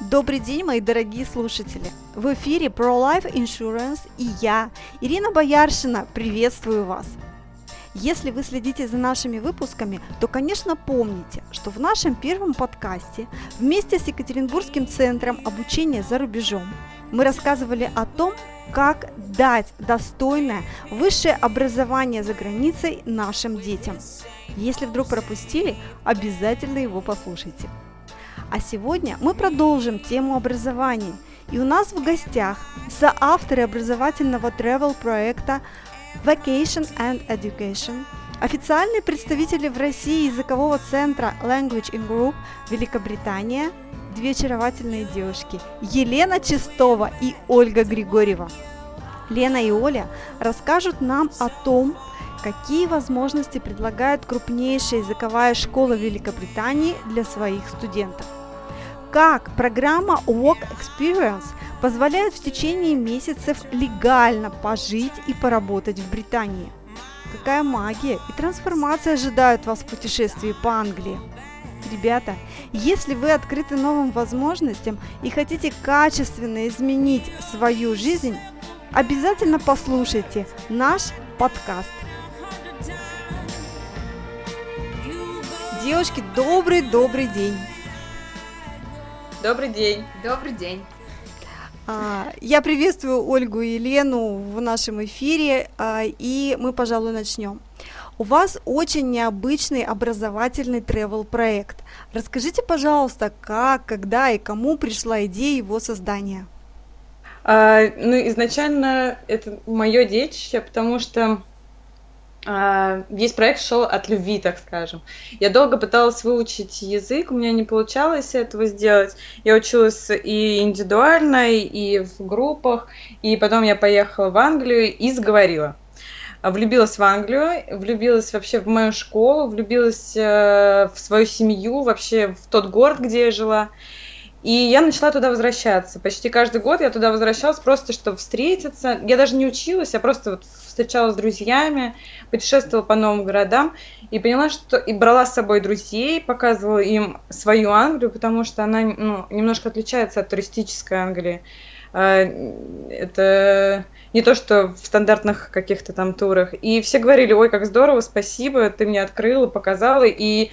Добрый день, мои дорогие слушатели! В эфире Pro Life Insurance и я, Ирина Бояршина, приветствую вас! Если вы следите за нашими выпусками, то, конечно, помните, что в нашем первом подкасте вместе с Екатеринбургским центром обучения за рубежом мы рассказывали о том, как дать достойное высшее образование за границей нашим детям. Если вдруг пропустили, обязательно его послушайте. А сегодня мы продолжим тему образования. И у нас в гостях соавторы образовательного travel проекта Vacation and Education, официальные представители в России языкового центра Language in Group Великобритания, две очаровательные девушки Елена Чистова и Ольга Григорьева. Лена и Оля расскажут нам о том, какие возможности предлагает крупнейшая языковая школа Великобритании для своих студентов – как программа Work Experience позволяет в течение месяцев легально пожить и поработать в Британии. Какая магия и трансформация ожидают вас в путешествии по Англии. Ребята, если вы открыты новым возможностям и хотите качественно изменить свою жизнь, обязательно послушайте наш подкаст. Девушки, добрый-добрый день! Добрый день. Добрый день. А, я приветствую Ольгу и Елену в нашем эфире, а, и мы, пожалуй, начнем. У вас очень необычный образовательный travel проект. Расскажите, пожалуйста, как, когда и кому пришла идея его создания? А, ну, изначально это мое детище, потому что весь проект шел от любви, так скажем. Я долго пыталась выучить язык, у меня не получалось этого сделать. Я училась и индивидуально, и в группах, и потом я поехала в Англию и сговорила. Влюбилась в Англию, влюбилась вообще в мою школу, влюбилась э, в свою семью, вообще в тот город, где я жила. И я начала туда возвращаться. Почти каждый год я туда возвращалась просто, чтобы встретиться. Я даже не училась, я просто вот встречалась с друзьями, путешествовала по новым городам и поняла, что и брала с собой друзей, показывала им свою Англию, потому что она ну, немножко отличается от туристической Англии. А, это не то, что в стандартных каких-то там турах. И все говорили, ой, как здорово, спасибо, ты мне открыла, показала. И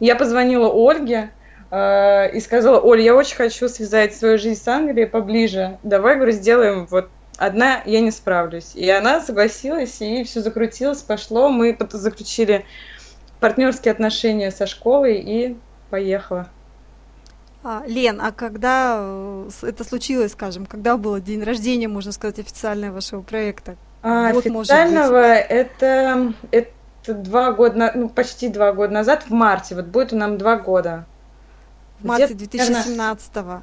я позвонила Ольге, а, и сказала, Оль, я очень хочу связать свою жизнь с Англией поближе. Давай, говорю, сделаем вот одна я не справлюсь. И она согласилась, и все закрутилось, пошло. Мы заключили партнерские отношения со школой и поехала. А, Лен, а когда э, это случилось, скажем, когда было день рождения, можно сказать, официального вашего проекта? А, Год, официального это, это два года, ну, почти два года назад, в марте. Вот будет у нам два года. В марте 2017-го.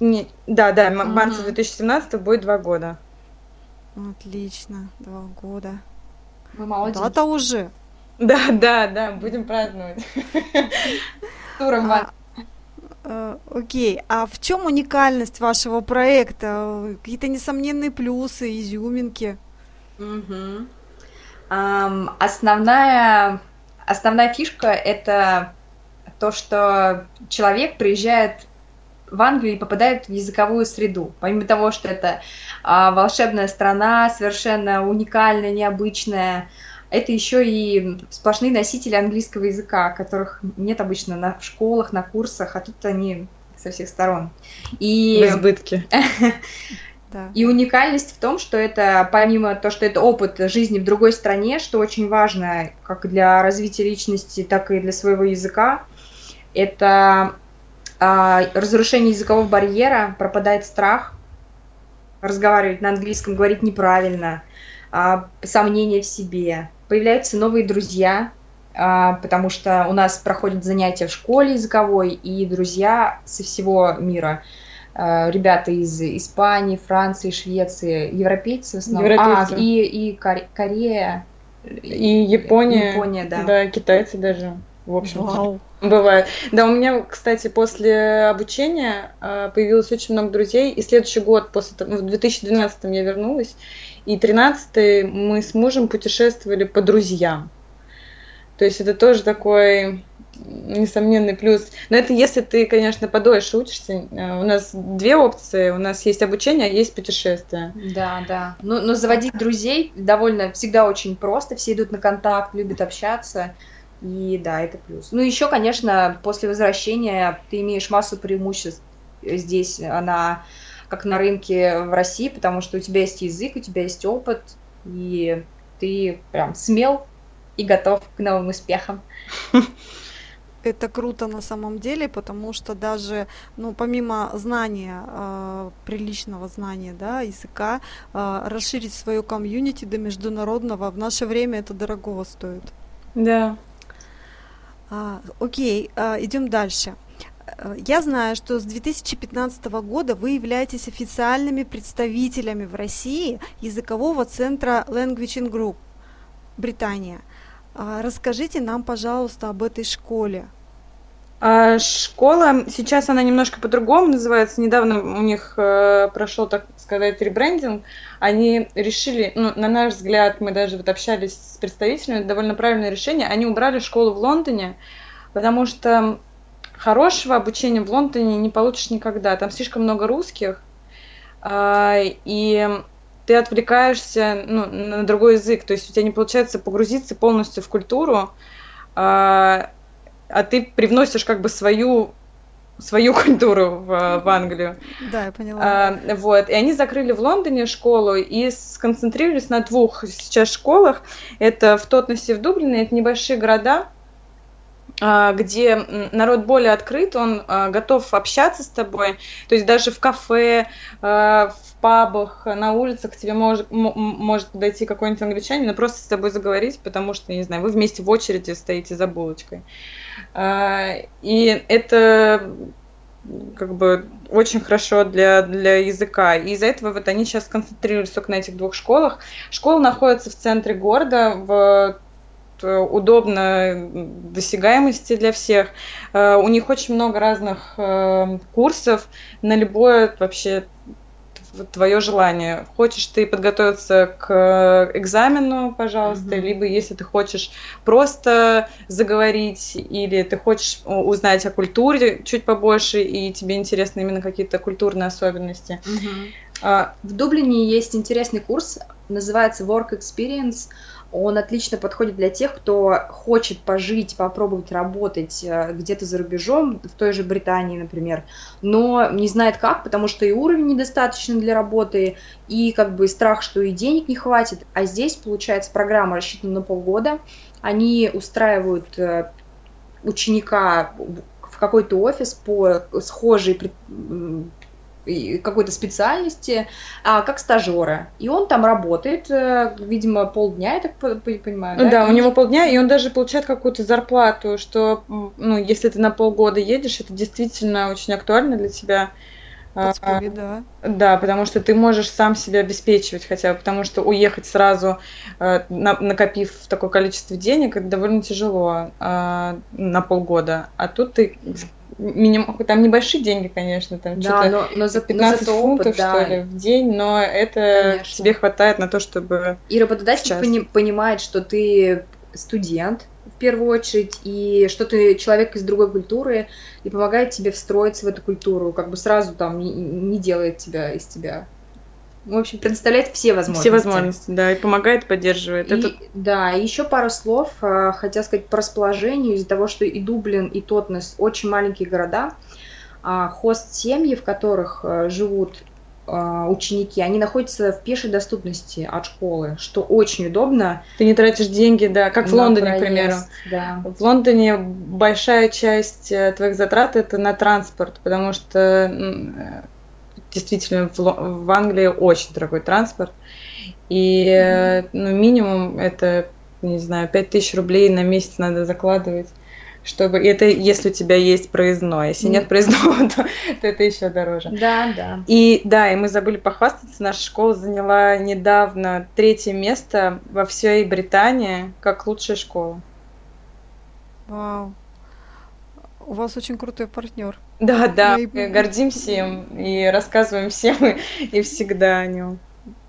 Не, да, да, в марте 2017 будет два года. Отлично, два года. Мы молодец. Дата уже. Да, да, да, будем праздновать. Туром а, э, Окей, а в чем уникальность вашего проекта? Какие-то несомненные плюсы, изюминки? Угу. Um, основная, основная фишка это то, что человек приезжает в Англию и попадает в языковую среду. Помимо того, что это а, волшебная страна, совершенно уникальная, необычная, это еще и сплошные носители английского языка, которых нет обычно на, в школах, на курсах, а тут они со всех сторон. И... В избытке. И уникальность в том, что это, помимо того, что это опыт жизни в другой стране, что очень важно как для развития личности, так и для своего языка, это разрушение языкового барьера, пропадает страх разговаривать на английском, говорить неправильно, а, сомнения в себе, появляются новые друзья, а, потому что у нас проходят занятия в школе языковой, и друзья со всего мира. А, ребята из Испании, Франции, Швеции, европейцы в основном. Европейцы. А, и, и Корея. И Япония. Япония, да. Да, китайцы даже. В общем, Вау. Бывает. Да, у меня, кстати, после обучения а, появилось очень много друзей. И следующий год, после в 2012 я вернулась, и 13 мы с мужем путешествовали по друзьям. То есть это тоже такой несомненный плюс. Но это если ты, конечно, подольше учишься. Э, у нас две опции. У нас есть обучение, а есть путешествие. Да, да. Но, но заводить друзей довольно всегда очень просто. Все идут на контакт, любят общаться. И да, это плюс. Ну, еще, конечно, после возвращения ты имеешь массу преимуществ здесь, она как на рынке в России, потому что у тебя есть язык, у тебя есть опыт, и ты прям смел и готов к новым успехам. Это круто на самом деле, потому что даже, ну, помимо знания, э, приличного знания, да, языка, э, расширить свое комьюнити до международного в наше время это дорого стоит. Да. А, окей, а, идем дальше. Э, я знаю, что с 2015 года вы являетесь официальными представителями в России языкового центра Language Group Британия. А, расскажите нам, пожалуйста, об этой школе. А, школа сейчас она немножко по-другому называется. Недавно у них э, прошел, так сказать, ребрендинг. Они решили, ну, на наш взгляд, мы даже вот общались с представителями, довольно правильное решение. Они убрали школу в Лондоне, потому что хорошего обучения в Лондоне не получишь никогда. Там слишком много русских, а, и ты отвлекаешься ну, на другой язык. То есть у тебя не получается погрузиться полностью в культуру, а, ты привносишь как бы свою свою культуру в, в Англию. Да, я поняла. А, вот. И они закрыли в Лондоне школу и сконцентрировались на двух сейчас школах. Это в Тотнесе и в Дублине. Это небольшие города, где народ более открыт, он а, готов общаться с тобой, то есть даже в кафе, а, в пабах, на улицах к тебе может, может подойти какой-нибудь англичанин и просто с тобой заговорить, потому что, не знаю, вы вместе в очереди стоите за булочкой. И это как бы очень хорошо для, для языка. И из-за этого вот они сейчас концентрируются только на этих двух школах. Школа находится в центре города, в удобно досягаемости для всех. Э, у них очень много разных э, курсов на любое вообще твое желание. Хочешь ты подготовиться к экзамену, пожалуйста, mm-hmm. либо если ты хочешь просто заговорить, или ты хочешь узнать о культуре чуть побольше, и тебе интересны именно какие-то культурные особенности. Mm-hmm. В Дублине есть интересный курс, называется Work Experience. Он отлично подходит для тех, кто хочет пожить, попробовать работать э, где-то за рубежом, в той же Британии, например, но не знает как, потому что и уровень недостаточный для работы, и как бы страх, что и денег не хватит. А здесь, получается, программа рассчитана на полгода. Они устраивают э, ученика в какой-то офис по схожей какой-то специальности, а, как стажера. И он там работает, э, видимо, полдня, я так понимаю. Да, да у него полдня, и он даже получает какую-то зарплату, что, ну, если ты на полгода едешь, это действительно очень актуально для тебя. Подспорье, да. Да, потому что ты можешь сам себя обеспечивать хотя бы, потому что уехать сразу, э, накопив такое количество денег, это довольно тяжело э, на полгода. А тут ты минимум, там небольшие деньги, конечно, там да, что-то но, но за, 15 но фунтов, опыт, да. что ли, в день, но это конечно. тебе хватает на то, чтобы... И работодатель пони- понимает, что ты студент, в первую очередь, и что ты человек из другой культуры, и помогает тебе встроиться в эту культуру, как бы сразу там не, не делает тебя из тебя в общем, предоставляет все возможности. Все возможности, да, и помогает, поддерживает. И, Это... Да, и еще пару слов, э, хотел сказать по расположению, из-за того, что и Дублин, и Тотнес очень маленькие города, а хост-семьи, в которых э, живут э, ученики, они находятся в пешей доступности от школы, что очень удобно. Ты не тратишь деньги, да, как в Лондоне, проезд, к примеру. Да. В Лондоне большая часть твоих затрат это на транспорт, потому что действительно в, в Англии очень дорогой транспорт. И ну, минимум это, не знаю, 5000 рублей на месяц надо закладывать чтобы это если у тебя есть проездной, если нет проездного, то, то это еще дороже. Да, да. И да, и мы забыли похвастаться, наша школа заняла недавно третье место во всей Британии как лучшая школа. Вау. У вас очень крутой партнер. Да, да, мы гордимся им и рассказываем всем и всегда о нем.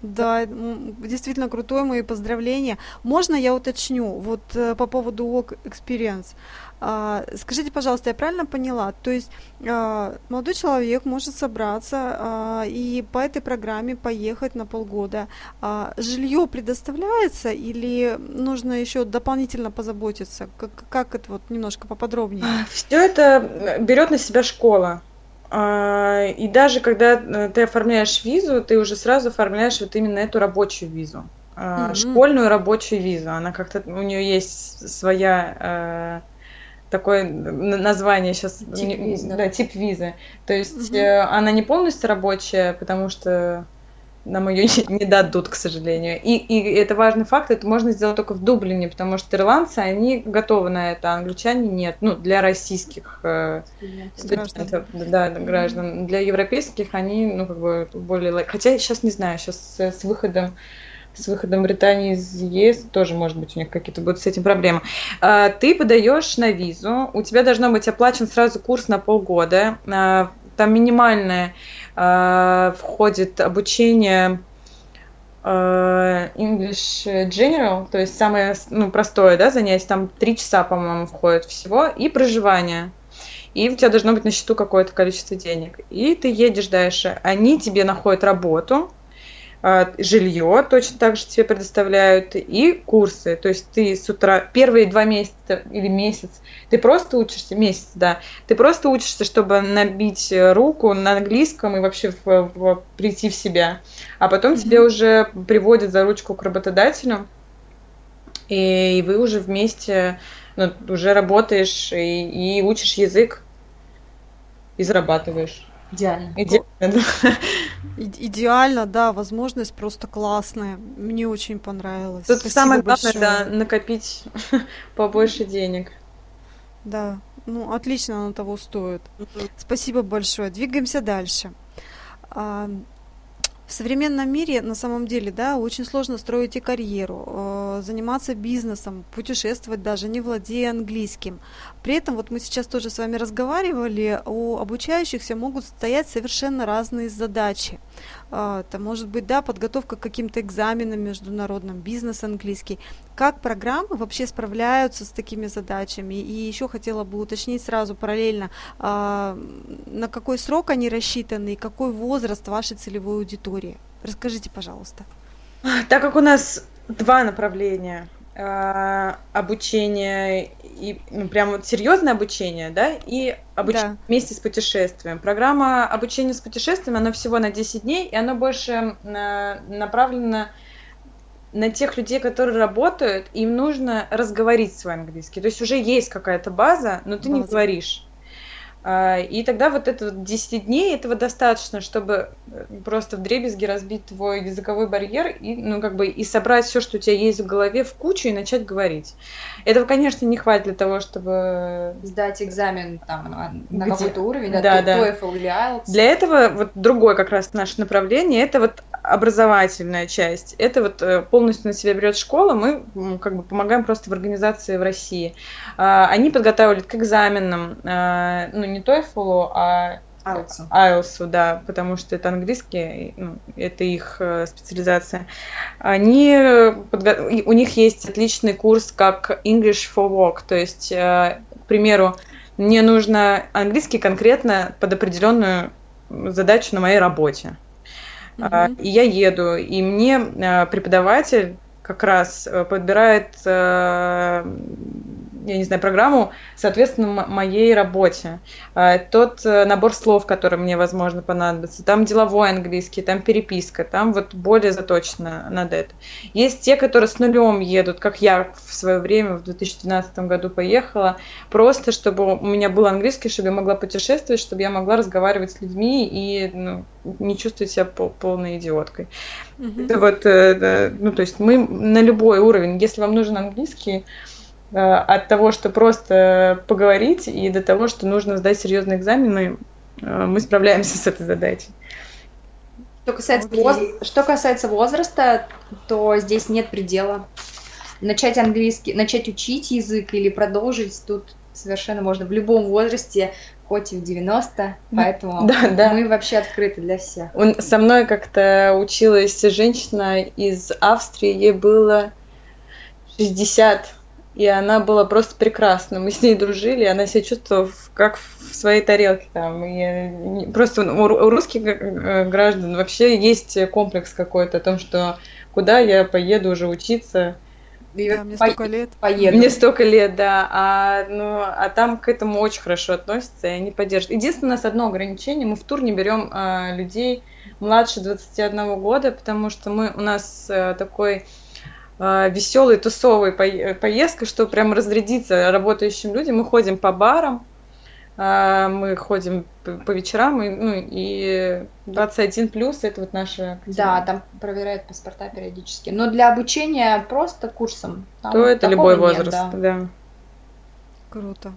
Да, действительно крутой, мои поздравления. Можно я уточню, вот э, по поводу Walk Experience. А, скажите, пожалуйста, я правильно поняла? То есть а, молодой человек может собраться а, и по этой программе поехать на полгода. Жилье предоставляется или нужно еще дополнительно позаботиться? Как, как это вот немножко поподробнее? Все это берет на себя школа. И даже когда э, ты оформляешь визу, ты уже сразу оформляешь вот именно эту рабочую визу. Mm-hmm. Школьную рабочую визу. Она как-то, у нее есть своя э, такое название сейчас. Тип визы. Да, тип визы. То есть mm-hmm. она не полностью рабочая, потому что нам ее не дадут, к сожалению. И, и это важный факт, это можно сделать только в Дублине, потому что ирландцы, они готовы на это, а англичане нет. Ну, для российских э, студентов, да, граждан. Для европейских они, ну, как бы более... Хотя сейчас не знаю, сейчас с, с выходом с выходом Британии из ЕС тоже, может быть, у них какие-то будут с этим проблемы. А, ты подаешь на визу, у тебя должно быть оплачен сразу курс на полгода, а, там минимальное э, входит обучение English General, то есть самое ну, простое да, занятие, там три часа, по-моему, входит всего, и проживание. И у тебя должно быть на счету какое-то количество денег. И ты едешь дальше. Они тебе находят работу, а, жилье точно так же тебе предоставляют и курсы. То есть ты с утра, первые два месяца или месяц, ты просто учишься, месяц, да, ты просто учишься, чтобы набить руку на английском и вообще в, в, прийти в себя. А потом mm-hmm. тебе уже приводят за ручку к работодателю, и, и вы уже вместе ну, уже работаешь и, и учишь язык и зарабатываешь. Идеально. Идеально, да. Идеально, да, возможность просто классная. Мне очень понравилось. Тут Спасибо самое главное, большое. да, накопить побольше денег. Да, ну отлично оно того стоит. Спасибо большое. Двигаемся дальше. В современном мире на самом деле, да, очень сложно строить и карьеру, э, заниматься бизнесом, путешествовать даже, не владея английским. При этом вот мы сейчас тоже с вами разговаривали, у обучающихся могут стоять совершенно разные задачи. А, это может быть, да, подготовка к каким-то экзаменам международным, бизнес английский. Как программы вообще справляются с такими задачами? И еще хотела бы уточнить сразу параллельно, а, на какой срок они рассчитаны и какой возраст вашей целевой аудитории? Расскажите, пожалуйста. Так как у нас два направления, обучение и ну, прям вот серьезное обучение, да, и обучение да. вместе с путешествием. Программа обучения с путешествием, она всего на 10 дней, и она больше на, направлена на тех людей, которые работают, им нужно разговорить свой английский. То есть уже есть какая-то база, но ты база. не говоришь. А, и тогда вот это вот 10 дней, этого достаточно, чтобы э, просто в дребезги разбить твой языковой барьер и, ну, как бы, и собрать все, что у тебя есть в голове, в кучу и начать говорить. Этого, конечно, не хватит для того, чтобы... Сдать экзамен там, на, Где... какой-то уровень, да, да, да. TOEFL или IELTS. Для этого вот другое как раз наше направление, это вот образовательная часть. Это вот э, полностью на себя берет школа, мы как бы помогаем просто в организации в России. А, они подготавливают к экзаменам, а, ну, не TOEFL, а IELTS. IELTS, да, потому что это английский, ну, это их э, специализация. Они, подго... у них есть отличный курс как English for Work, то есть, э, к примеру, мне нужно английский конкретно под определенную задачу на моей работе. Uh-huh. И я еду, и мне э, преподаватель как раз подбирает я не знаю, программу, соответственно, моей работе. А, тот э, набор слов, который мне, возможно, понадобится. Там деловой английский, там переписка, там вот более заточено над это. Есть те, которые с нулем едут, как я в свое время, в 2012 году поехала, просто чтобы у меня был английский, чтобы я могла путешествовать, чтобы я могла разговаривать с людьми и ну, не чувствовать себя полной идиоткой. Mm-hmm. Это вот, э, ну, то есть мы на любой уровень, если вам нужен английский, от того, что просто поговорить, и до того, что нужно сдать серьезные экзамены, э, мы справляемся с этой задачей. Что касается, okay. воз... что касается возраста, то здесь нет предела. Начать английский, начать учить язык или продолжить тут совершенно можно в любом возрасте, хоть и в 90, поэтому да, да. мы вообще открыты для всех. Он, со мной как-то училась женщина из Австрии, ей было 60 и она была просто прекрасна. Мы с ней дружили, она себя чувствовала как в своей тарелке там. И просто у русских граждан вообще есть комплекс какой-то о том, что куда я поеду уже учиться. Да, мне столько лет. Поеду. Мне столько лет, да. А, ну, а там к этому очень хорошо относятся, и они поддерживают. Единственное, у нас одно ограничение, мы в тур не берем а, людей младше 21 года, потому что мы, у нас а, такой веселой, тусовой поездка, что прям разрядиться работающим людям. Мы ходим по барам, а, мы ходим по вечерам, и, ну, и 21 плюс это вот наша Да, там проверяют паспорта периодически. Но для обучения просто курсом. То это любой возраст, нет, да. да. Круто.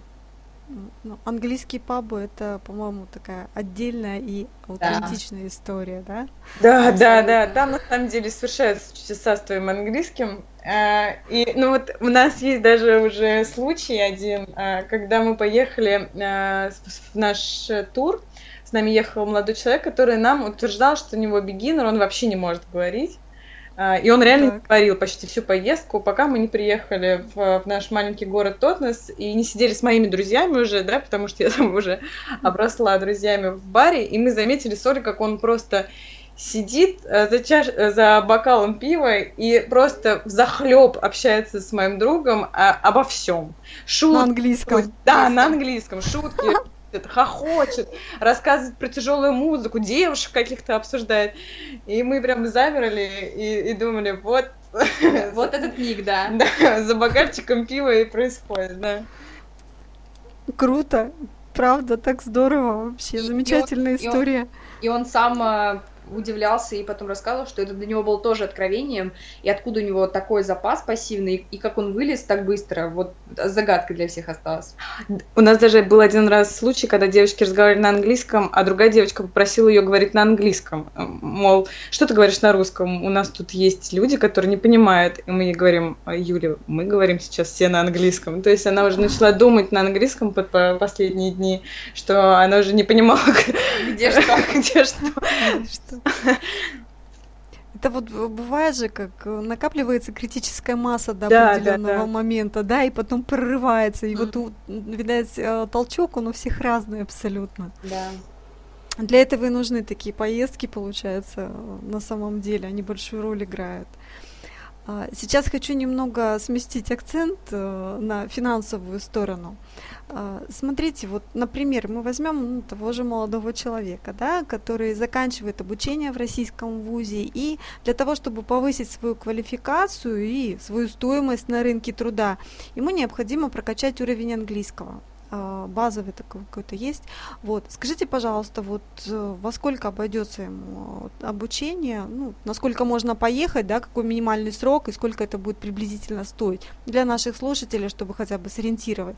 Ну, английские пабы это, по-моему, такая отдельная и аутентичная да. история, да? Да, да, да. Там на самом деле совершаются чудеса с твоим английским. А, и, ну вот у нас есть даже уже случай один, а, когда мы поехали а, в наш тур, с нами ехал молодой человек, который нам утверждал, что у него бегинер, он вообще не может говорить. А, и он реально так. говорил почти всю поездку, пока мы не приехали в, в наш маленький город Тотнес и не сидели с моими друзьями уже, да, потому что я там уже обросла друзьями в баре, и мы заметили с как он просто сидит э, за, чаш... Э, за бокалом пива и просто в захлеб общается с моим другом а, обо всем. Шутки. На английском. Да, на английском. Шутки, это хохочет, рассказывает про тяжелую музыку, девушек каких-то обсуждает. И мы прям замерли и, и думали, вот... Вот этот ник, да. Да, за бокальчиком пива и происходит, да. Круто, правда, так здорово вообще, замечательная и история. И он, и он сам а, удивлялся и потом рассказывал, что это для него было тоже откровением, и откуда у него такой запас пассивный, и как он вылез так быстро, вот загадка для всех осталась. У нас даже был один раз случай, когда девочки разговаривали на английском, а другая девочка попросила ее говорить на английском. Мол, что ты говоришь на русском? У нас тут есть люди, которые не понимают. И мы ей говорим, Юля, мы говорим сейчас все на английском. То есть она уже начала думать на английском под последние дни, что она уже не понимала, где что. Где что. Это вот бывает же, как накапливается критическая масса до да, определенного да, да. момента, да, и потом прорывается. И mm. вот, видать, э, толчок, он у всех разный абсолютно. Да. Для этого и нужны такие поездки, получается, на самом деле, они большую роль играют. А, сейчас хочу немного сместить акцент э, на финансовую сторону. А, смотрите, вот, например, мы возьмем ну, того же молодого человека, да, который заканчивает обучение в российском вузе, и для того, чтобы повысить свою квалификацию и свою стоимость на рынке труда, ему необходимо прокачать уровень английского а, базовый такой какой-то есть. Вот, скажите, пожалуйста, вот э, во сколько обойдется ему обучение, ну, насколько можно поехать, да, какой минимальный срок и сколько это будет приблизительно стоить для наших слушателей, чтобы хотя бы сориентировать?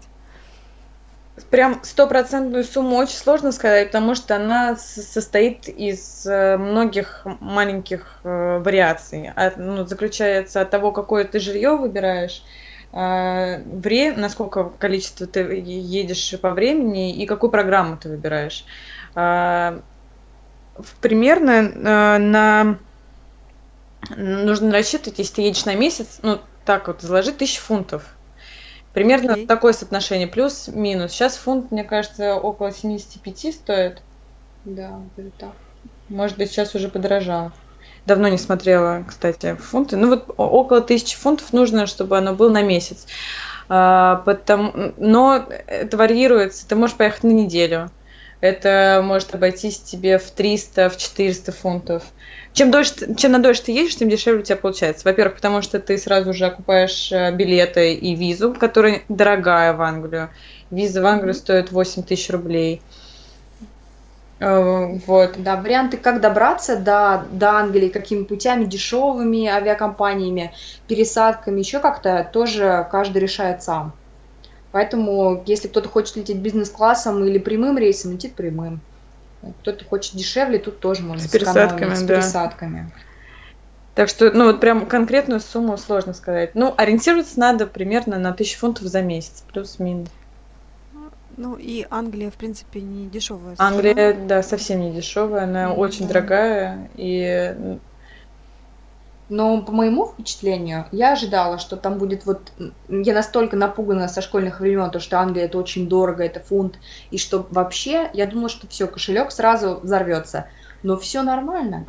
прям стопроцентную сумму очень сложно сказать, потому что она состоит из э, многих маленьких э, вариаций. От, ну, заключается от того, какое ты жилье выбираешь, э, вре, насколько количество ты едешь по времени и какую программу ты выбираешь. Примерно на нужно рассчитывать, если ты едешь на месяц, ну так вот, заложить тысячу фунтов Примерно okay. такое соотношение, плюс-минус. Сейчас фунт, мне кажется, около 75 стоит. Да, так. Может быть, сейчас уже подорожало. Давно не смотрела, кстати, фунты. Ну вот около тысячи фунтов нужно, чтобы оно было на месяц. А, потому... Но это варьируется. Ты можешь поехать на неделю. Это может обойтись тебе в 300, в 400 фунтов. Чем, дольше, чем на дольше ты едешь, тем дешевле у тебя получается. Во-первых, потому что ты сразу же окупаешь э, билеты и визу, которая дорогая в Англию. Виза в Англию стоит 8 тысяч рублей. Вот. Да, варианты, как добраться до, до Англии, какими путями, дешевыми авиакомпаниями, пересадками, еще как-то тоже каждый решает сам. Поэтому, если кто-то хочет лететь бизнес-классом или прямым рейсом, летит прямым. Кто-то хочет дешевле, тут тоже можно с пересадками. С да. пересадками. Так что, ну, вот прям конкретную сумму сложно сказать. Ну, ориентироваться надо примерно на тысячу фунтов за месяц, плюс-минус. Ну, и Англия, в принципе, не дешевая. Страна. Англия, да, совсем не дешевая, она mm, очень да. дорогая, и Но по моему впечатлению, я ожидала, что там будет вот... Я настолько напугана со школьных времен, то, что Англия это очень дорого, это фунт, и что вообще, я думала, что все, кошелек сразу взорвется но все нормально.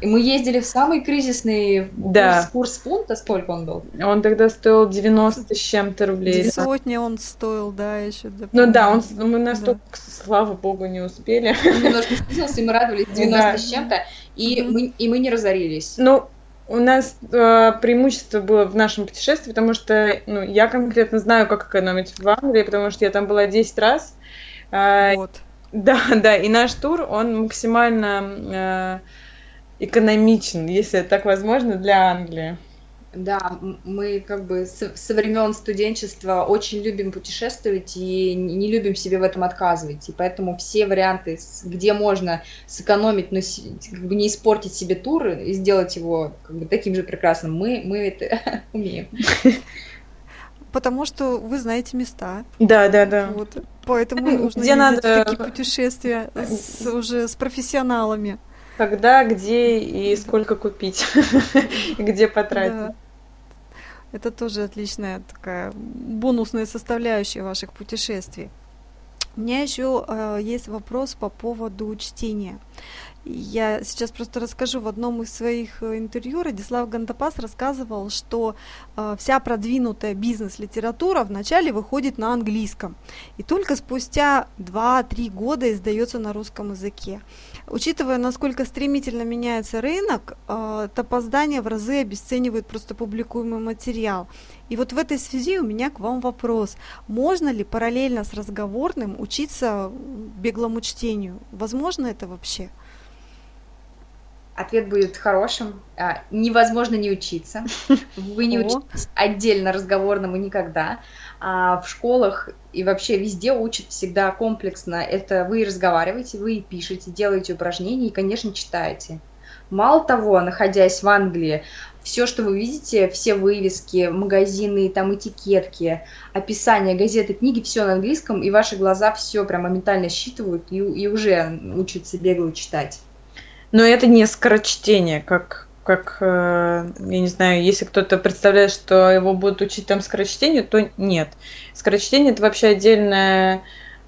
И мы ездили в самый кризисный да. курс, курс фунта, сколько он был? Он тогда стоил 90 с чем-то рублей. Сотни он стоил, да, еще. Ну да, он, мы настолько, да. слава богу, не успели. Он немножко снизился, и мы радовались 90 да. с чем-то, и, mm-hmm. мы, и мы не разорились. Ну, у нас э, преимущество было в нашем путешествии, потому что ну, я конкретно знаю, как экономить в Англии, потому что я там была 10 раз. Э, вот. Да, да, и наш тур, он максимально э, экономичен, если так возможно, для Англии. Да, мы как бы со, со времен студенчества очень любим путешествовать и не любим себе в этом отказывать. И поэтому все варианты, где можно сэкономить, но как бы не испортить себе тур и сделать его как бы таким же прекрасным, мы, мы это умеем потому что вы знаете места. Да, да, да. Вот. Поэтому нужно где надо... в такие путешествия с, уже с профессионалами. Когда, где и сколько купить, где потратить. Да. Это тоже отличная такая бонусная составляющая ваших путешествий. У меня еще э, есть вопрос по поводу чтения. Я сейчас просто расскажу. В одном из своих э, интервью Радислав Гандапас рассказывал, что э, вся продвинутая бизнес-литература вначале выходит на английском, и только спустя 2-3 года издается на русском языке. Учитывая, насколько стремительно меняется рынок, э, опоздание в разы обесценивает просто публикуемый материал. И вот в этой связи у меня к вам вопрос. Можно ли параллельно с разговорным учиться беглому чтению? Возможно это вообще? Ответ будет хорошим. А, невозможно не учиться. Вы не учитесь отдельно разговорному никогда. А в школах и вообще везде учат всегда комплексно. Это вы разговариваете, вы пишете, делаете упражнения и, конечно, читаете. Мало того, находясь в Англии, все, что вы видите, все вывески, магазины, там этикетки, описание, газеты, книги, все на английском, и ваши глаза все прям моментально считывают и, и уже учатся бегло читать. Но это не скорочтение, как как, э, я не знаю, если кто-то представляет, что его будут учить там скорочтению, то нет. Скорочтение это вообще отдельная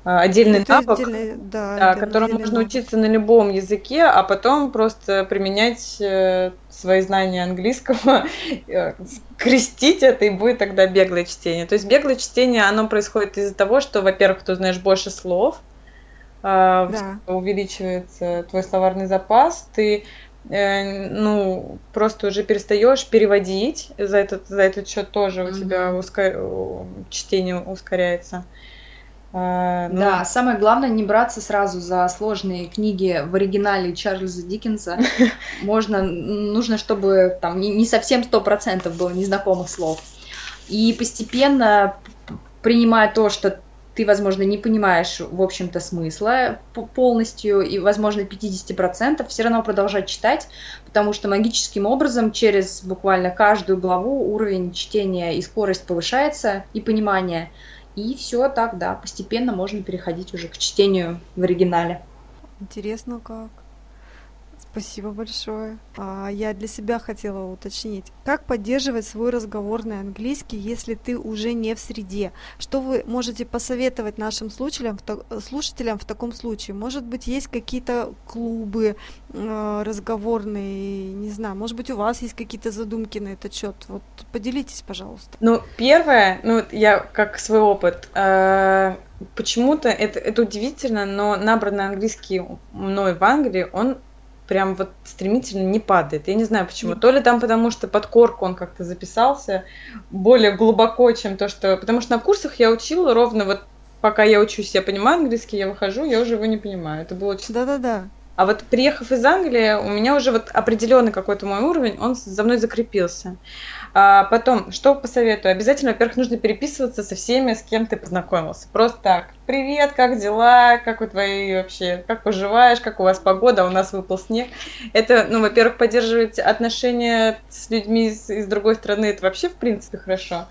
э, отдельный это навык, отдельный, да, да, которому можно навык. учиться на любом языке, а потом просто применять э, свои знания английского, крестить это, и будет тогда беглое чтение. То есть беглое чтение, оно происходит из-за того, что, во-первых, ты знаешь больше слов, да. увеличивается твой словарный запас, ты э, ну, просто уже перестаешь переводить, за этот, за этот счет тоже mm-hmm. у тебя ускор... чтение ускоряется. А, ну... Да, самое главное не браться сразу за сложные книги в оригинале Чарльза Диккенса. Можно, нужно, чтобы там не, не совсем сто процентов было незнакомых слов. И постепенно, принимая то, что ты, возможно, не понимаешь, в общем-то, смысла полностью, и, возможно, 50%, все равно продолжать читать, потому что магическим образом через буквально каждую главу уровень чтения и скорость повышается, и понимание. И все так, да, постепенно можно переходить уже к чтению в оригинале. Интересно как. Спасибо большое. А, я для себя хотела уточнить, как поддерживать свой разговорный английский, если ты уже не в среде? Что вы можете посоветовать нашим слушателям в, слушателям в таком случае? Может быть, есть какие-то клубы э, разговорные, не знаю, может быть, у вас есть какие-то задумки на этот счет? Вот поделитесь, пожалуйста. Ну, первое, ну, я как свой опыт, э, почему-то это, это удивительно, но набранный английский мной в Англии, он прям вот стремительно не падает. Я не знаю почему. То ли там потому, что под корку он как-то записался более глубоко, чем то, что... Потому что на курсах я учила ровно вот пока я учусь, я понимаю английский, я выхожу, я уже его не понимаю. Это было очень... Да-да-да. А вот приехав из Англии, у меня уже вот определенный какой-то мой уровень, он за мной закрепился. А потом, что посоветую? Обязательно, во-первых, нужно переписываться со всеми, с кем ты познакомился. Просто так. Привет, как дела? Как у твои вообще? Как поживаешь? Как у вас погода? У нас выпал снег. Это, ну, во-первых, поддерживать отношения с людьми из, из другой страны, это вообще, в принципе, хорошо.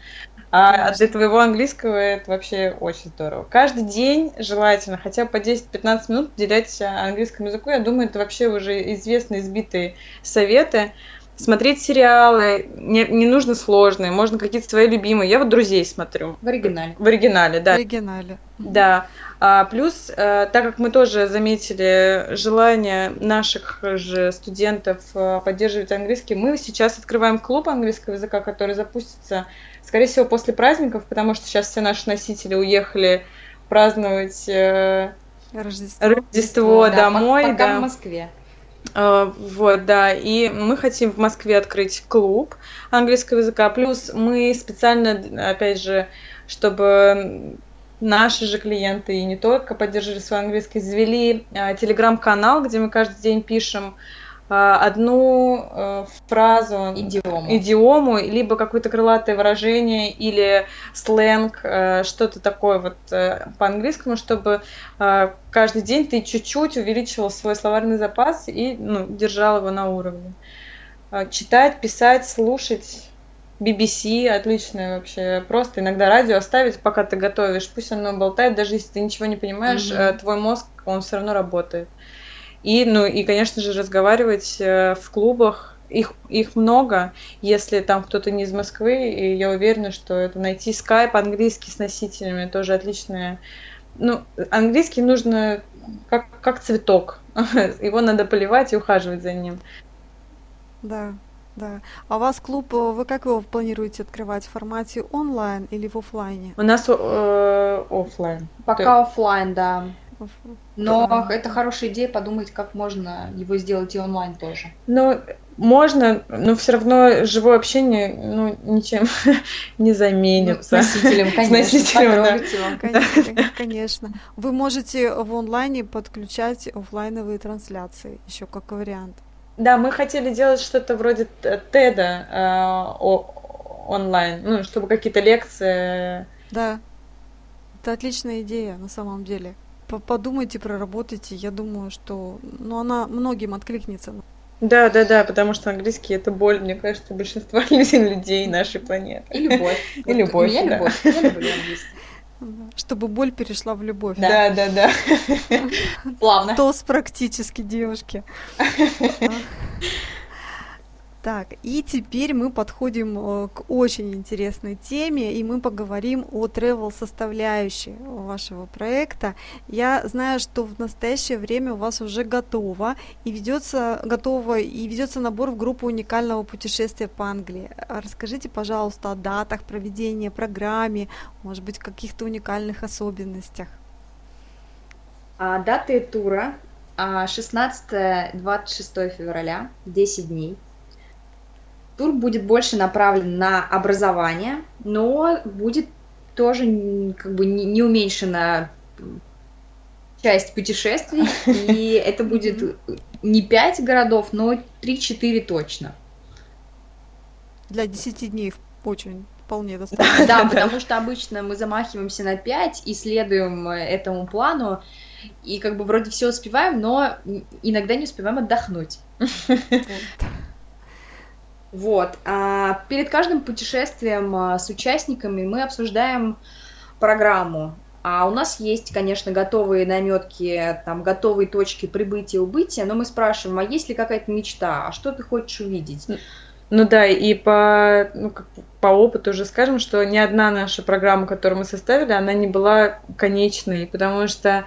А для твоего английского это вообще очень здорово. Каждый день желательно хотя бы по 10-15 минут уделять английскому языку. Я думаю, это вообще уже известные избитые советы смотреть сериалы, не, не нужно сложные, можно какие-то свои любимые. Я вот друзей смотрю. В оригинале. В оригинале, да. В оригинале. Да. А, плюс, э, так как мы тоже заметили желание наших же студентов э, поддерживать английский, мы сейчас открываем клуб английского языка, который запустится, скорее всего, после праздников, потому что сейчас все наши носители уехали праздновать э, Рождество, Рождество да, домой. Пока да. в Москве. Uh, вот, да, и мы хотим в Москве открыть клуб английского языка. Плюс мы специально, опять же, чтобы наши же клиенты и не только поддерживали свой английский, завели uh, телеграм-канал, где мы каждый день пишем а, одну э, фразу, идиому. идиому, либо какое-то крылатое выражение или сленг, э, что-то такое вот э, по-английскому, чтобы каждый день ты чуть-чуть увеличивал свой словарный запас и ну, держал его на уровне. Читать, писать, слушать. BBC отличное вообще. Просто иногда радио оставить, пока ты готовишь. Пусть оно болтает, даже если ты ничего не понимаешь, mm-hmm. твой мозг, он все равно работает. И, ну, и, конечно же, разговаривать э, в клубах. Их, их много, если там кто-то не из Москвы, и я уверена, что это найти скайп английский с носителями тоже отличное. Ну, английский нужно как, как цветок. Его надо поливать и ухаживать за ним. Да, да. А у вас клуб, э, вы как его планируете открывать? В формате онлайн или в офлайне? У нас э, офлайн. Пока офлайн, да. Но да. это хорошая идея подумать, как можно его сделать и онлайн тоже. Ну, можно, но все равно живое общение ну, ничем не заменится. Ну, с носителем, конечно. С носителем, да. Конечно, конечно. Вы можете в онлайне подключать офлайновые трансляции, еще как вариант. Да, мы хотели делать что-то вроде теда э, онлайн, ну, чтобы какие-то лекции. Да, это отличная идея на самом деле подумайте, проработайте. Я думаю, что ну, она многим откликнется. Да, да, да, потому что английский это боль, мне кажется, большинства людей нашей планеты. И любовь. И любовь. Я любовь. Я люблю английский. Чтобы боль перешла в любовь. Да, да, да. Плавно. Тос практически, девушки. Так, и теперь мы подходим э, к очень интересной теме, и мы поговорим о travel составляющей вашего проекта. Я знаю, что в настоящее время у вас уже готово и ведется готово и ведется набор в группу уникального путешествия по Англии. Расскажите, пожалуйста, о датах проведения, программе, может быть, каких-то уникальных особенностях. А, даты тура 16-26 а, февраля, 10 дней. Тур будет больше направлен на образование, но будет тоже как бы не уменьшена часть путешествий, и это будет не 5 городов, но 3-4 точно. Для 10 дней очень вполне достаточно. Да, потому что обычно мы замахиваемся на 5 и следуем этому плану, и как бы вроде все успеваем, но иногда не успеваем отдохнуть. Вот. А перед каждым путешествием а, с участниками мы обсуждаем программу. А у нас есть, конечно, готовые наметки, там, готовые точки прибытия и убытия, но мы спрашиваем, а есть ли какая-то мечта, а что ты хочешь увидеть? Ну да, и по, ну, как, по опыту уже скажем, что ни одна наша программа, которую мы составили, она не была конечной, потому что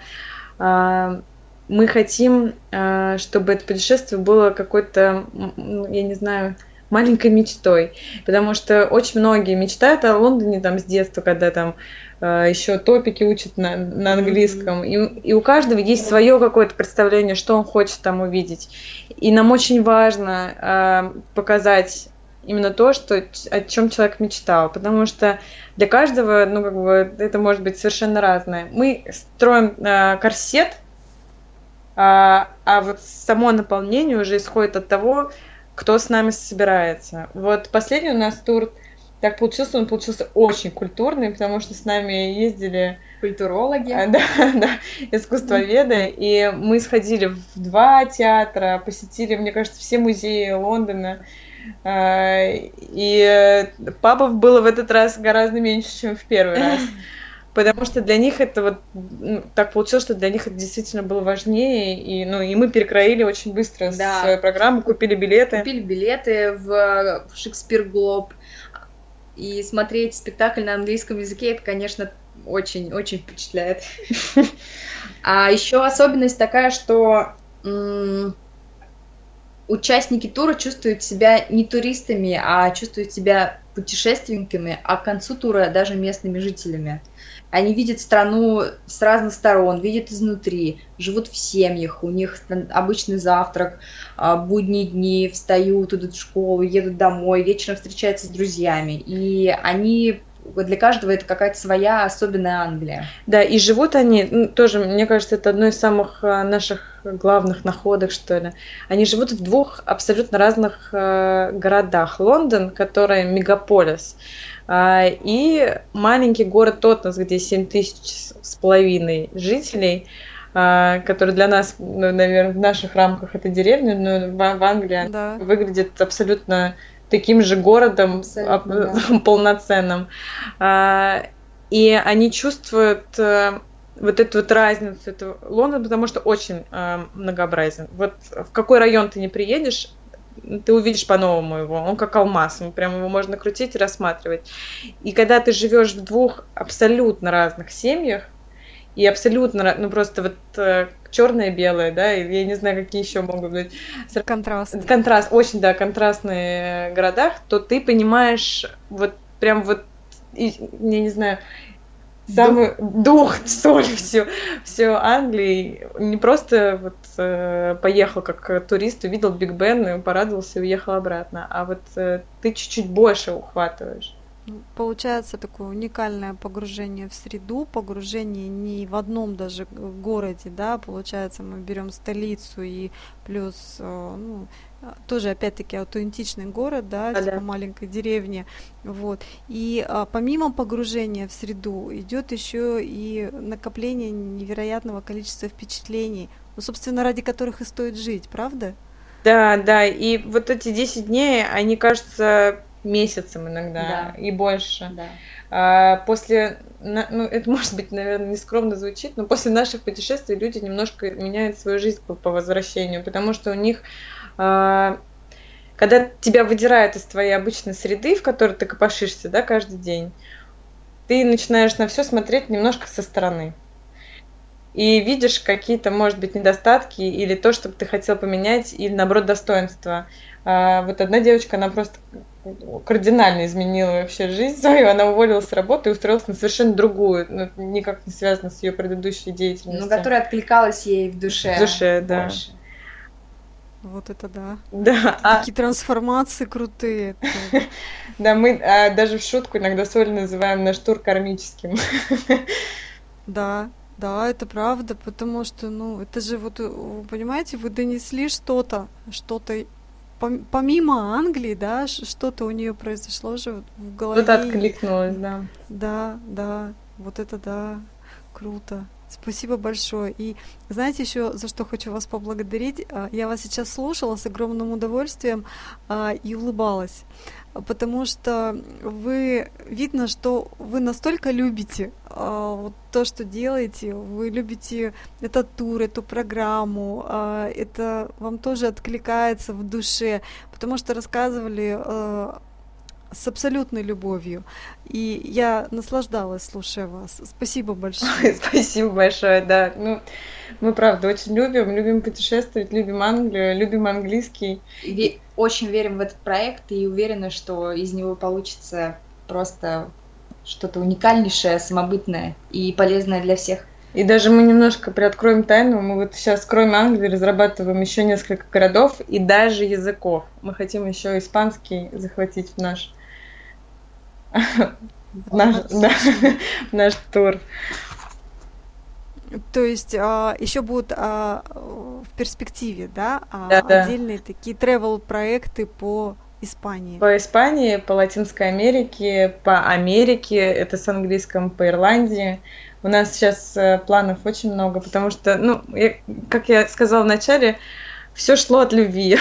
э, мы хотим, э, чтобы это путешествие было какой-то, я не знаю, маленькой мечтой, потому что очень многие мечтают о Лондоне там с детства, когда там э, еще топики учат на, на английском, и, и у каждого есть свое какое-то представление, что он хочет там увидеть, и нам очень важно э, показать именно то, что, о чем человек мечтал, потому что для каждого, ну, как бы, это может быть совершенно разное. Мы строим э, корсет, а, а вот само наполнение уже исходит от того, кто с нами собирается. Вот последний у нас тур так получился, он получился очень культурный, потому что с нами ездили культурологи, а, да, да, искусствоведы, и мы сходили в два театра, посетили, мне кажется, все музеи Лондона, а, и пабов было в этот раз гораздо меньше, чем в первый раз. Потому что для них это вот ну, так получилось, что для них это действительно было важнее, и, ну, и мы перекроили очень быстро да. свою программу, купили билеты. Купили билеты в Шекспир Глоб, и смотреть спектакль на английском языке, это, конечно, очень-очень впечатляет. А еще особенность такая, что участники тура чувствуют себя не туристами, а чувствуют себя путешественниками, а к концу тура даже местными жителями. Они видят страну с разных сторон, видят изнутри, живут в семьях, у них обычный завтрак, а, будние дни, встают, идут в школу, едут домой, вечером встречаются с друзьями. И они для каждого это какая-то своя особенная Англия. Да, и живут они, ну, тоже, мне кажется, это одно из самых а, наших главных находок, что ли. Они живут в двух абсолютно разных э, городах. Лондон, который мегаполис, э, и маленький город Тотнес, где 7 тысяч с половиной жителей, э, который для нас, ну, наверное, в наших рамках это деревня, но в, Англии да. выглядит абсолютно таким же городом да. полноценным. И они чувствуют вот эту вот разницу, это Лондон, потому что очень э, многообразен. Вот в какой район ты не приедешь, ты увидишь по-новому его. Он как алмаз, прям его можно крутить и рассматривать. И когда ты живешь в двух абсолютно разных семьях, и абсолютно, ну просто вот э, черное и белое, да, и я не знаю, какие еще могут быть. Контраст. Контраст, очень, да, контрастные городах, то ты понимаешь вот прям вот, и, я не знаю, самый дух, соль всю, всю Англии. Не просто вот э, поехал как турист, увидел Биг Бен, порадовался и уехал обратно, а вот э, ты чуть-чуть больше ухватываешь. Ну, получается такое уникальное погружение в среду, погружение не в одном даже городе, да, получается мы берем столицу и плюс э, ну, тоже опять-таки аутентичный город, да, а, типа да. маленькой деревни, вот. И а, помимо погружения в среду идет еще и накопление невероятного количества впечатлений, ну, собственно, ради которых и стоит жить, правда? Да, да, и вот эти 10 дней, они кажутся месяцем иногда да. и больше. Да. А, после, ну, это может быть, наверное, нескромно звучит, но после наших путешествий люди немножко меняют свою жизнь по, по возвращению, потому что у них а, когда тебя выдирают из твоей обычной среды, в которой ты копошишься, да, каждый день, ты начинаешь на все смотреть немножко со стороны. И видишь какие-то, может быть, недостатки или то, что ты хотел поменять, или наоборот достоинства. А, вот одна девочка, она просто кардинально изменила вообще жизнь свою. Она уволилась с работы и устроилась на совершенно другую, ну, никак не связано с ее предыдущей деятельностью. Ну, которая откликалась ей в душе. В душе, да. Больше. Вот это да. Да. Такие а... трансформации крутые. Да, мы а, даже в шутку иногда соль называем наш тур кармическим. Да, да, это правда, потому что, ну, это же вот, вы понимаете, вы донесли что-то, что-то помимо Англии, да, что-то у нее произошло же в голове. Вот откликнулось, да. Да, да, вот это да, круто. Спасибо большое. И знаете еще, за что хочу вас поблагодарить? А, я вас сейчас слушала с огромным удовольствием а, и улыбалась, потому что вы, видно, что вы настолько любите а, вот то, что делаете, вы любите этот тур, эту программу, это вам тоже откликается в душе, потому что рассказывали с абсолютной любовью. И я наслаждалась, слушая вас. Спасибо большое. Спасибо большое, да. Ну, мы, правда, очень любим, любим путешествовать, любим Англию, любим английский. Очень верим в этот проект и уверены, что из него получится просто что-то уникальнейшее, самобытное и полезное для всех. И даже мы немножко приоткроем тайну. Мы вот сейчас, кроме Англии, разрабатываем еще несколько городов и даже языков. Мы хотим еще испанский захватить в наш наш, да, наш тур. То есть а, еще будут а, в перспективе, да, а, да, да. отдельные такие travel проекты по Испании. По Испании, по Латинской Америке, по Америке, это с английском, по Ирландии. У нас сейчас э, планов очень много, потому что, ну, я, как я сказала вначале, все шло от любви.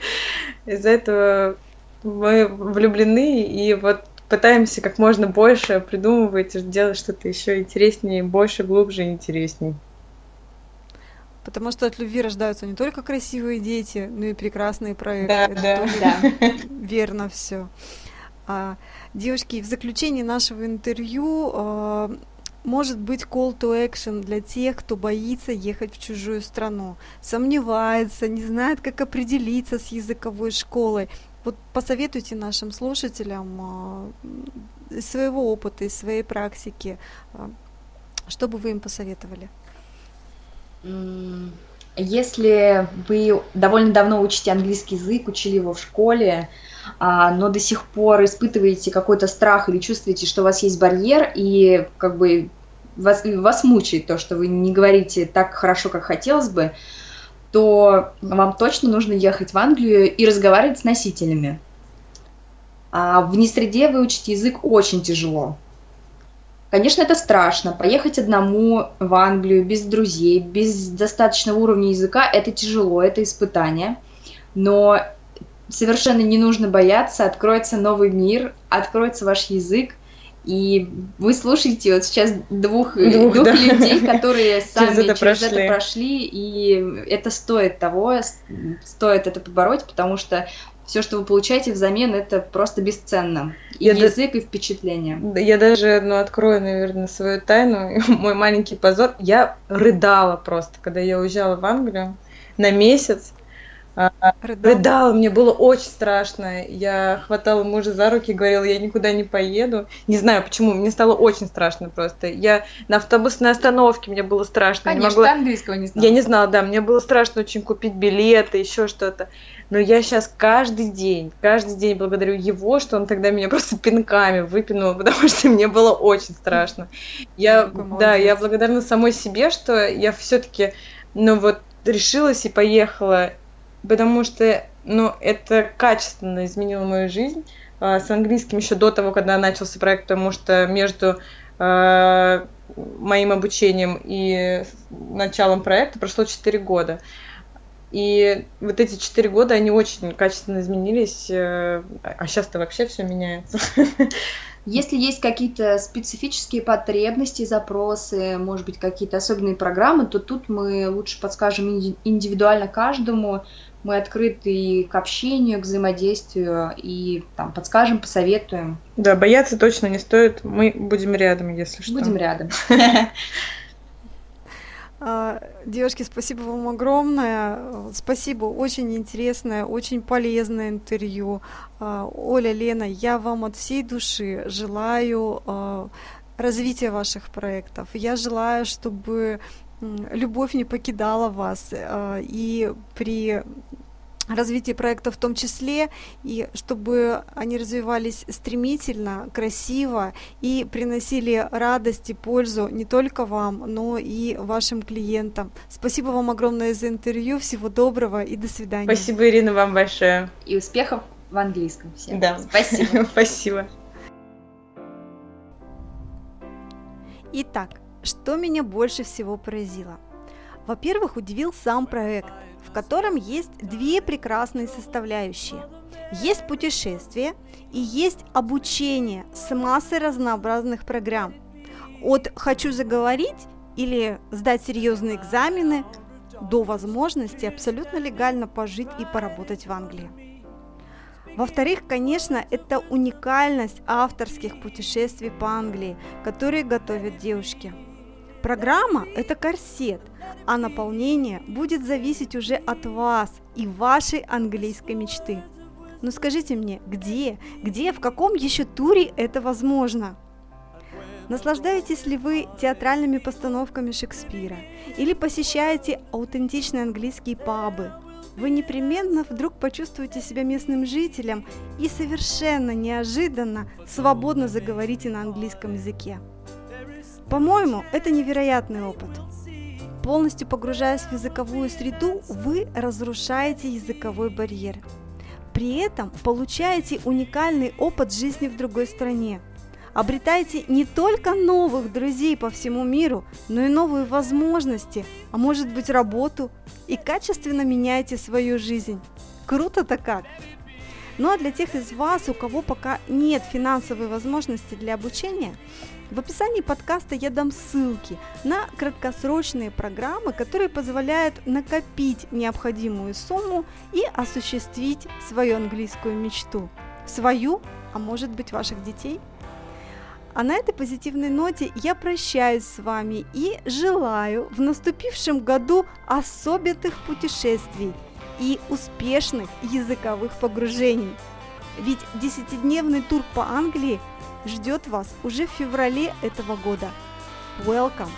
Из-за этого мы влюблены, и вот пытаемся как можно больше придумывать, делать что-то еще интереснее, больше, глубже и интереснее. Потому что от любви рождаются не только красивые дети, но и прекрасные проекты. Да, Это да. тоже Да. верно все. А, девушки, в заключении нашего интервью а, может быть call to action для тех, кто боится ехать в чужую страну, сомневается, не знает, как определиться с языковой школой. Вот посоветуйте нашим слушателям а, из своего опыта, из своей практики, а, что бы вы им посоветовали? Если вы довольно давно учите английский язык, учили его в школе, а, но до сих пор испытываете какой-то страх или чувствуете, что у вас есть барьер, и как бы вас, вас мучает то, что вы не говорите так хорошо, как хотелось бы, то вам точно нужно ехать в Англию и разговаривать с носителями. А в несреде выучить язык очень тяжело. Конечно, это страшно. Поехать одному в Англию без друзей, без достаточного уровня языка, это тяжело, это испытание. Но совершенно не нужно бояться, откроется новый мир, откроется ваш язык, и вы слушаете вот сейчас двух, Двух, двух да. людей, которые сами это через это прошли. прошли, и это стоит того, стоит это побороть, потому что все, что вы получаете взамен, это просто бесценно. И Я да- язык, и впечатление. Да, Я даже, ну, открою, наверное, свою тайну, мой маленький позор. Я рыдала просто, когда я уезжала в Англию на месяц. Рыдала? Рыдала, мне было очень страшно. Я хватала мужа за руки и говорила, я никуда не поеду. Не знаю почему, мне стало очень страшно просто. Я на автобусной остановке, мне было страшно. я не Конечно, могла- ты английского не знала. Я не знала, да, мне было страшно очень купить билеты, еще что-то. Но я сейчас каждый день, каждый день благодарю его, что он тогда меня просто пинками выпинул, потому что мне было очень страшно. Я, Какой да, я благодарна самой себе, что я все-таки, ну вот, решилась и поехала, потому что, ну, это качественно изменило мою жизнь. А, С английским еще до того, когда начался проект, потому что между а, моим обучением и началом проекта прошло 4 года. И вот эти 4 года, они очень качественно изменились, э, а сейчас-то вообще все меняется. Если есть какие-то специфические потребности, запросы, может быть, какие-то особенные программы, то тут мы лучше подскажем инди- индивидуально каждому. Мы открыты и к общению, к взаимодействию, и там подскажем, посоветуем. Да, бояться точно не стоит. Мы будем рядом, если что. Будем рядом. А, Девушки, спасибо вам огромное. Спасибо, очень интересное, очень полезное интервью. А, Оля, Лена, я вам от всей души желаю а, развития ваших проектов. Я желаю, чтобы любовь не покидала вас а, и при развитии проекта в том числе, и чтобы они развивались стремительно, красиво и приносили радость и пользу не только вам, но и вашим клиентам. Спасибо вам огромное за интервью, всего доброго и до свидания. Спасибо, Ирина, вам большое. И успехов в английском всем. Да. Спасибо. Спасибо. Итак, что меня больше всего поразило? Во-первых, удивил сам проект, в котором есть две прекрасные составляющие. Есть путешествие и есть обучение с массой разнообразных программ. От «хочу заговорить» или сдать серьезные экзамены до возможности абсолютно легально пожить и поработать в Англии. Во-вторых, конечно, это уникальность авторских путешествий по Англии, которые готовят девушки. Программа – это корсет, а наполнение будет зависеть уже от вас и вашей английской мечты. Но скажите мне, где, где, в каком еще туре это возможно? Наслаждаетесь ли вы театральными постановками Шекспира или посещаете аутентичные английские пабы? Вы непременно вдруг почувствуете себя местным жителем и совершенно неожиданно свободно заговорите на английском языке. По-моему, это невероятный опыт. Полностью погружаясь в языковую среду, вы разрушаете языковой барьер. При этом получаете уникальный опыт жизни в другой стране. Обретаете не только новых друзей по всему миру, но и новые возможности, а может быть работу, и качественно меняете свою жизнь. Круто-то как! Ну а для тех из вас, у кого пока нет финансовой возможности для обучения, в описании подкаста я дам ссылки на краткосрочные программы, которые позволяют накопить необходимую сумму и осуществить свою английскую мечту. Свою, а может быть ваших детей – а на этой позитивной ноте я прощаюсь с вами и желаю в наступившем году особенных путешествий и успешных языковых погружений. Ведь десятидневный тур по Англии ждет вас уже в феврале этого года. Welcome!